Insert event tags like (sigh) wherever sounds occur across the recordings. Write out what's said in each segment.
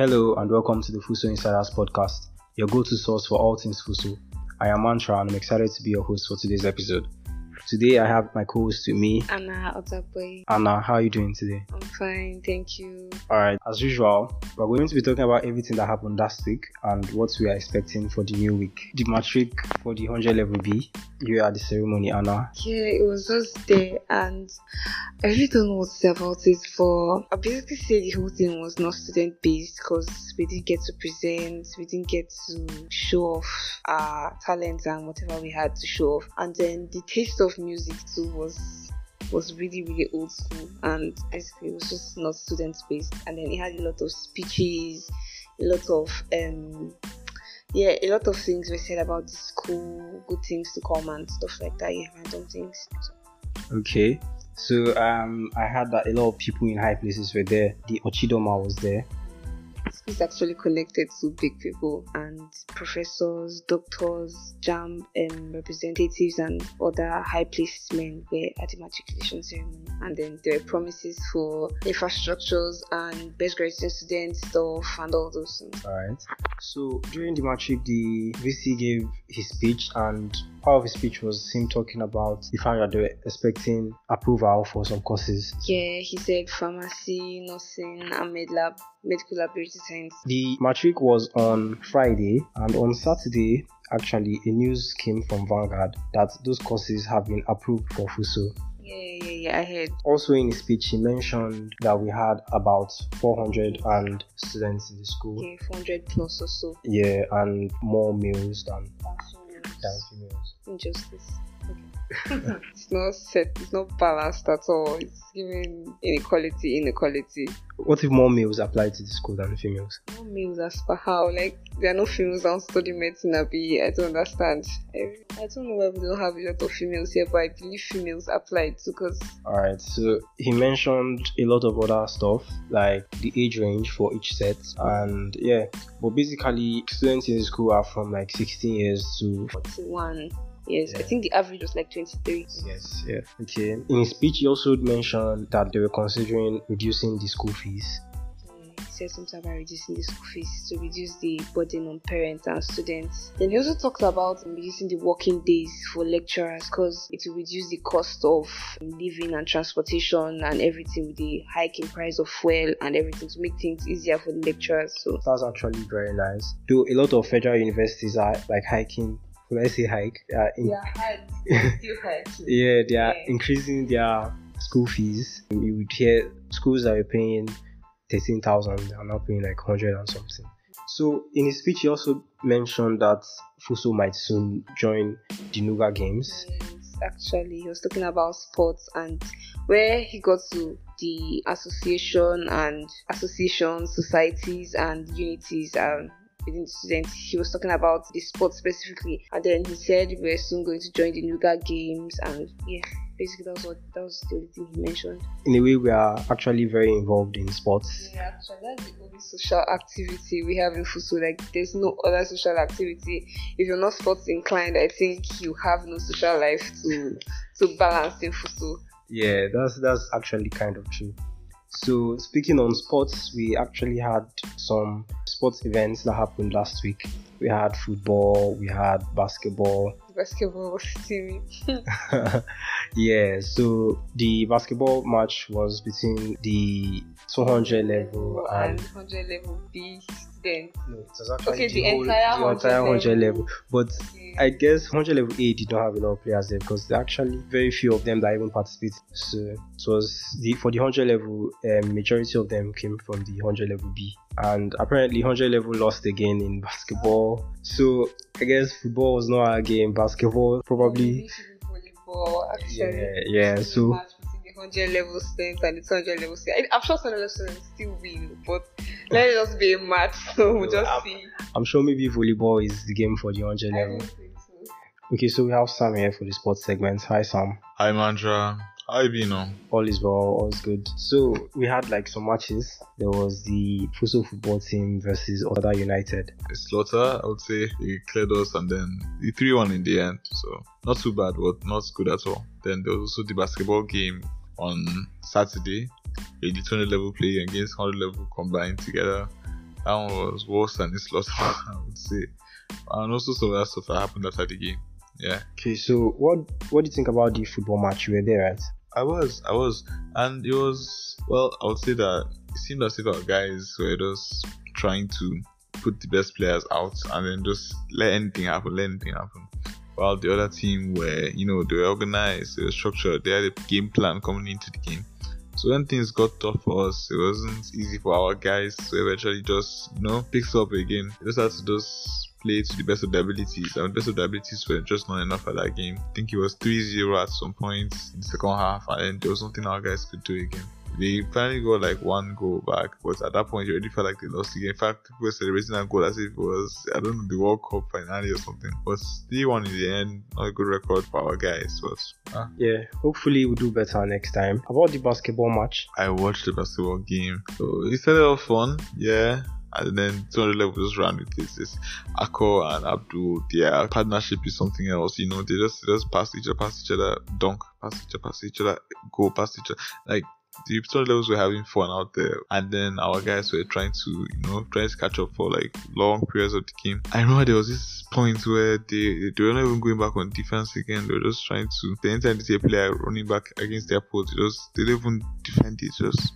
Hello and welcome to the FUHSO Insiders podcast, your go-to source for all things FUHSO. I am Mantra and I'm excited to be your host for today's episode. Today I have my co-host with me, Anna Otaboy. Anna. How are you doing today? I'm fine, thank you. All right, as usual, we're going to be talking about everything that happened last week and what we are expecting for the new week. The matric for the 100 level B. You are the ceremony, Anna. Yeah, it was just there, and I really don't know what to say about it. For I basically say the whole thing was not student based because we didn't get to present, we didn't get to show off our talents and whatever we had to show off, and then the taste of music too was was really really old school and basically it was just not student based and then it had a lot of speeches a lot of um yeah a lot of things were said about the school good things to come and stuff like that yeah random things Okay. So um, I heard that a lot of people in high places were there. The Ochidoma was there. Is actually connected to big people and professors doctors jam um, representatives and other high placed men were at the matriculation ceremony and then there were promises for infrastructures and best graduating students, stuff and all those things All right. So during the matric, the VC gave his speech, and part of his speech was him talking about the fact that they were expecting approval for some courses. Yeah, he said pharmacy, nursing, and med lab, medical laboratory science. The matric was on Friday, and on Saturday, actually, a news came from Vanguard that those courses have been approved for FUHSO. Yeah, yeah, yeah, I heard. Also, in his speech, he mentioned that we had about 400 and students in the school. Yeah, 400 plus or so. Yeah, and more males than than females. Injustice. It's not set, it's not balanced at all. It's giving inequality, inequality. What if more males apply to the school than females? No males as per how? Like, there are no females that study medicine, Abi. I don't understand. I, I don't know why we don't have a lot of females here, but I believe females apply too, because Alright, so he mentioned a lot of other stuff like the age range for each set, and yeah, but basically, students in the school are from like 16 years to 41 years. I think the average was like 23. Yes, yeah. Okay. In his speech, he also mentioned that they were considering reducing the school fees. He said something about reducing the school fees to reduce the burden on parents and students. Then he also talked about reducing the working days for lecturers because it will reduce the cost of living and transportation and everything with the hiking price of fuel and everything to make things easier for the lecturers. So That's actually very nice. Though a lot of federal universities are like hiking. When I say hike, uh, in, hard, (laughs) still hard. yeah, they are Yeah. increasing their school fees. You would hear schools that are paying thirteen thousand are now paying like hundred and something. So in his speech, he also mentioned that FUHSO might soon join the NUGA Games. Actually he was talking about sports and where he got to the association and associations societies and unities um within the students he was talking about the sports specifically. And then he said we're soon going to join the NUGA games and yeah basically that was what that was the only thing he mentioned. In a way, we are actually very involved in sports. yeah actually that's the only social activity we have in FUHSO like there's no other social activity. If you're not sports inclined I think you have no social life to to balance in FUHSO Yeah, that's that's actually kind of true. So speaking on sports, we actually had some sports events that happened last week. We had football, we had basketball. basketball team. (laughs) yeah, so the basketball match was between the 200 level and 100 level B no, it was actually Okay, the whole- entire the entire 100 100 level. But Yeah. I guess 100 level A did not have a lot of players there because there actually very few of them that even participated. So it was the for the 100 level, um, majority of them came from the 100 level B, and apparently 100 level lost again in basketball. So I guess football was not our game. Basketball probably. Maybe it should be volleyball actually. Yeah, yeah. So the 100 level students and the 200 level students. I'm sure 200 level students still win, but let it just be a match. (laughs) So we'll just Um, see. I'm sure maybe volleyball is the game for the 100 level. so. Okay, so we have Sam here for the sports segment. Hi Sam. Hi Mandra, Hi, you been now? all is well, all is good. So we had like some matches. There was the FUHSO football team versus Other United. Slaughter, I would say he cleared us and then the 3 1 in the end. So not too bad, but not good at all. Then there was also the basketball game on Saturday. The 20 level play against 100 level combined together. That one was worse than this loss, (laughs) I would say. And also some other stuff that happened after the game. Yeah. Okay, so what what do you think about the football match? You were there, right? I was, I was, and it was well. I would say that it seemed as if our guys were just trying to put the best players out and then just let anything happen, let anything happen. While the other team were, you know, they were organized, they were structured, they had a game plan coming into the game. So when things got tough for us, it wasn't easy for our guys to eventually just, you know, pick up again. They just had to just play to the best of their abilities, and the best of their abilities were just not enough at that game. I think it was 3-0 at some point in the second half, and there was nothing our guys could do again. They finally got like one goal back, but at that point you already felt like they lost the game. In fact, people were celebrating that goal as if it was I don't know the World Cup finale or something. But still one in the end, not a good record for our guys. But uh, Yeah, hopefully we'll do better next time. About the basketball match, I watched the basketball game, so it started off fun, yeah. And then 200 level just ran with this, this Akko and Abdul. Their partnership is something else, you know. They just they just pass each other, pass each other, dunk, pass each other, pass each other, go past each other. Like the 200 levels were having fun out there, and then our guys were trying to, you know, trying to catch up for like long periods of the game. I remember there was this point where they they were not even going back on defense again. They were just trying to. The anytime they player running back against their post, they just they didn't even defend it. Just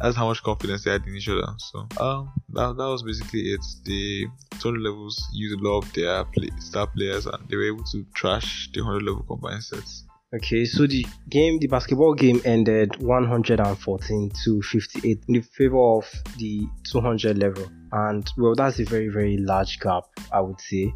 that's how much confidence they had in each other. So um, that, that was basically it. The 200 levels used a lot of their play, star players, and they were able to trash the 100 level combined sets. Okay, so the game, the basketball game ended 114 to 58 in the favor of the 200 level. And well, that's a very, very large gap, I would say.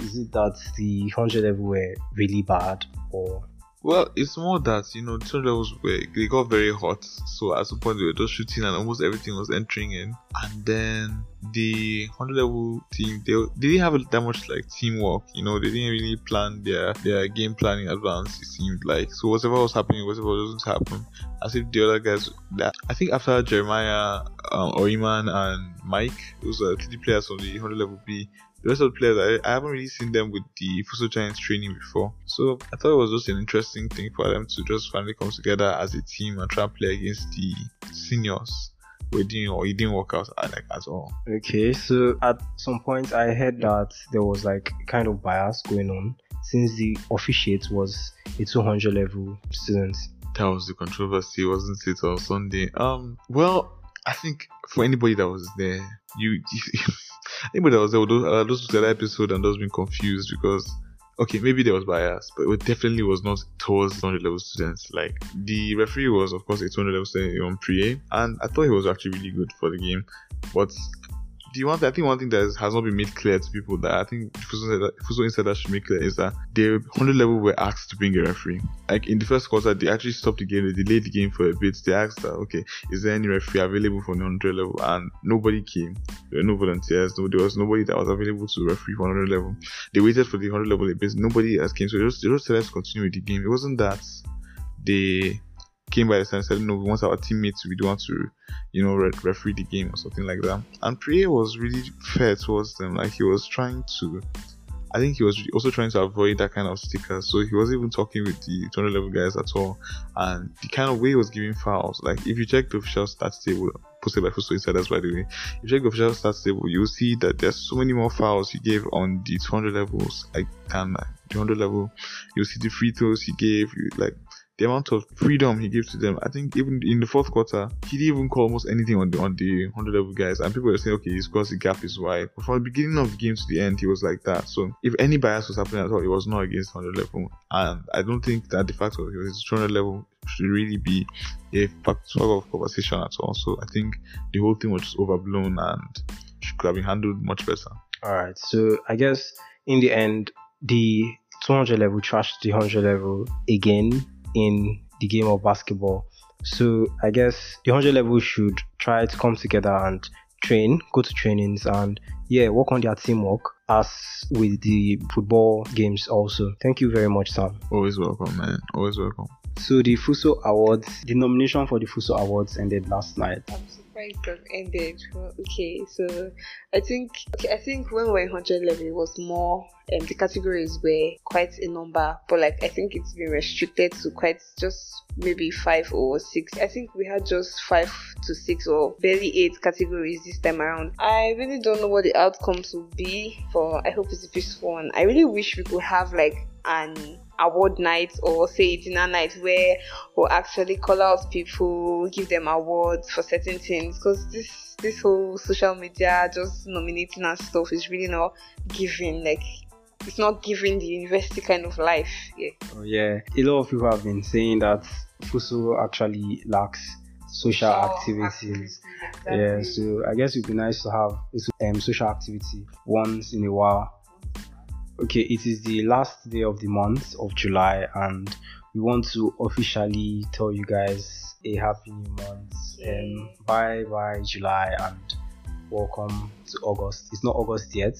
Is it that the 100 level were really bad or Well, it's more that you know, 200 levels were they got very hot. So at some point they were just shooting, and almost everything was entering in. And then the 100 level team, they, they didn't have that much like teamwork. You know, they didn't really plan their their game plan in advance. It seemed like so whatever was happening, whatever doesn't happen, as if the other guys. That I think after Jeremiah, um, and Mike, those are three players from the 100 level B. The rest of the players, I, I haven't really seen them with the FUHSO Giants training before. So I thought it was just an interesting thing for them to just finally come together as a team and try and play against the seniors. Who didn't, or it didn't work out uh, like at all. Okay, so at some point I heard that there was like kind of bias going on since the officiate was a 200 level student. That was the controversy, wasn't it, on Sunday? Um, well, I think for anybody that was there, you, (laughs) anybody that was there uh, those to that episode and just been confused because okay, maybe there was bias, but it definitely was not towards 200 level students. Like the referee was, of course, a 200 level student on pre and I thought he was actually really good for the game. But the one, I think one thing that has not been made clear to people that I think FUHSO Insider should make clear is that the 100 level were asked to bring a referee. Like in the first quarter, they actually stopped the game, they delayed the game for a bit. They asked that, okay, is there any referee available for the 100 level? And nobody came. There were no volunteers. No, there was nobody that was available to referee for 100 level. They waited for the 100 level a bit. Nobody else came, so they just, they just decided to continue with the game. It wasn't that they came by the side and said, no, we want our teammates We don't want to, you know, re- referee the game or something like that. And Priye was really fair towards them. Like he was trying to, I think he was also trying to avoid that kind of sticker. So he wasn't even talking with the 200 level guys at all. And the kind of way he was giving fouls, like if you check the official stats table, posted by FUHSO Insiders by the way, if you check the official stats table, you'll see that there's so many more fouls he gave on the 200 levels, like than the 100 level. You'll see the free throws he gave, you like the amount of freedom he gave to them. I think even in the fourth quarter, he didn't even call almost anything on the on the hundred level guys, and people were saying, okay, it's because the gap is wide. But from the beginning of the game to the end, he was like that. So if any bias was happening at all, it was not against hundred level, and I don't think that the fact that he was hundred level should really be a factor of conversation at all. So I think the whole thing was just overblown and could have been handled much better. All right, so I guess in the end, the 200 level trashed the 100 level again in the game of basketball. So I guess the 100 level should try to come together and train, go to trainings, and yeah, work on their teamwork as with the football games also. Thank you very much, Sam. Always welcome, man. Always welcome. So the FUHSO Awards, the nomination for the FUHSO Awards ended last night. I'm it got ended. Okay, so I think okay, I think when we we're in hundred level, it was more um, the categories were quite a number, but like I think it's been restricted to quite just maybe five or six. I think we had just five to six or barely eight categories this time around. I really don't know what the outcomes will be for. I hope it's a peaceful one. I really wish we could have like an award night or say dinner night where we'll actually call out people, give them awards for certain things because this this whole social media just nominating and stuff is really not giving like it's not giving the university kind of life. Yeah. Oh, yeah. A lot of people have been saying that FUHSO actually lacks social activities. Exactly. Yeah, so I guess it would be nice to have a um, social activity once in a while. Okay, it is the last day of the month of July, and we want to officially tell you guys a happy new month. Um, bye bye July, and welcome to August. It's not August yet,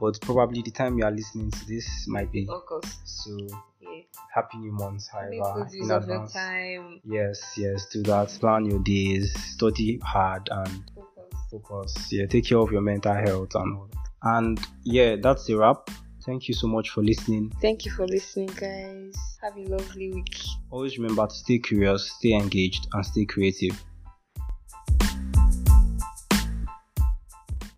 but probably the time you are listening to this might be. August. So Yeah. happy new month, however, in advance. time. Yes, yes, do that. Plan your days, study hard, and Focus. focus. Yeah, take care of your mental health and. And yeah, that's a wrap. Thank you so much for listening. Thank you for listening, guys. Have a lovely week. Always remember to stay curious, stay engaged, and stay creative.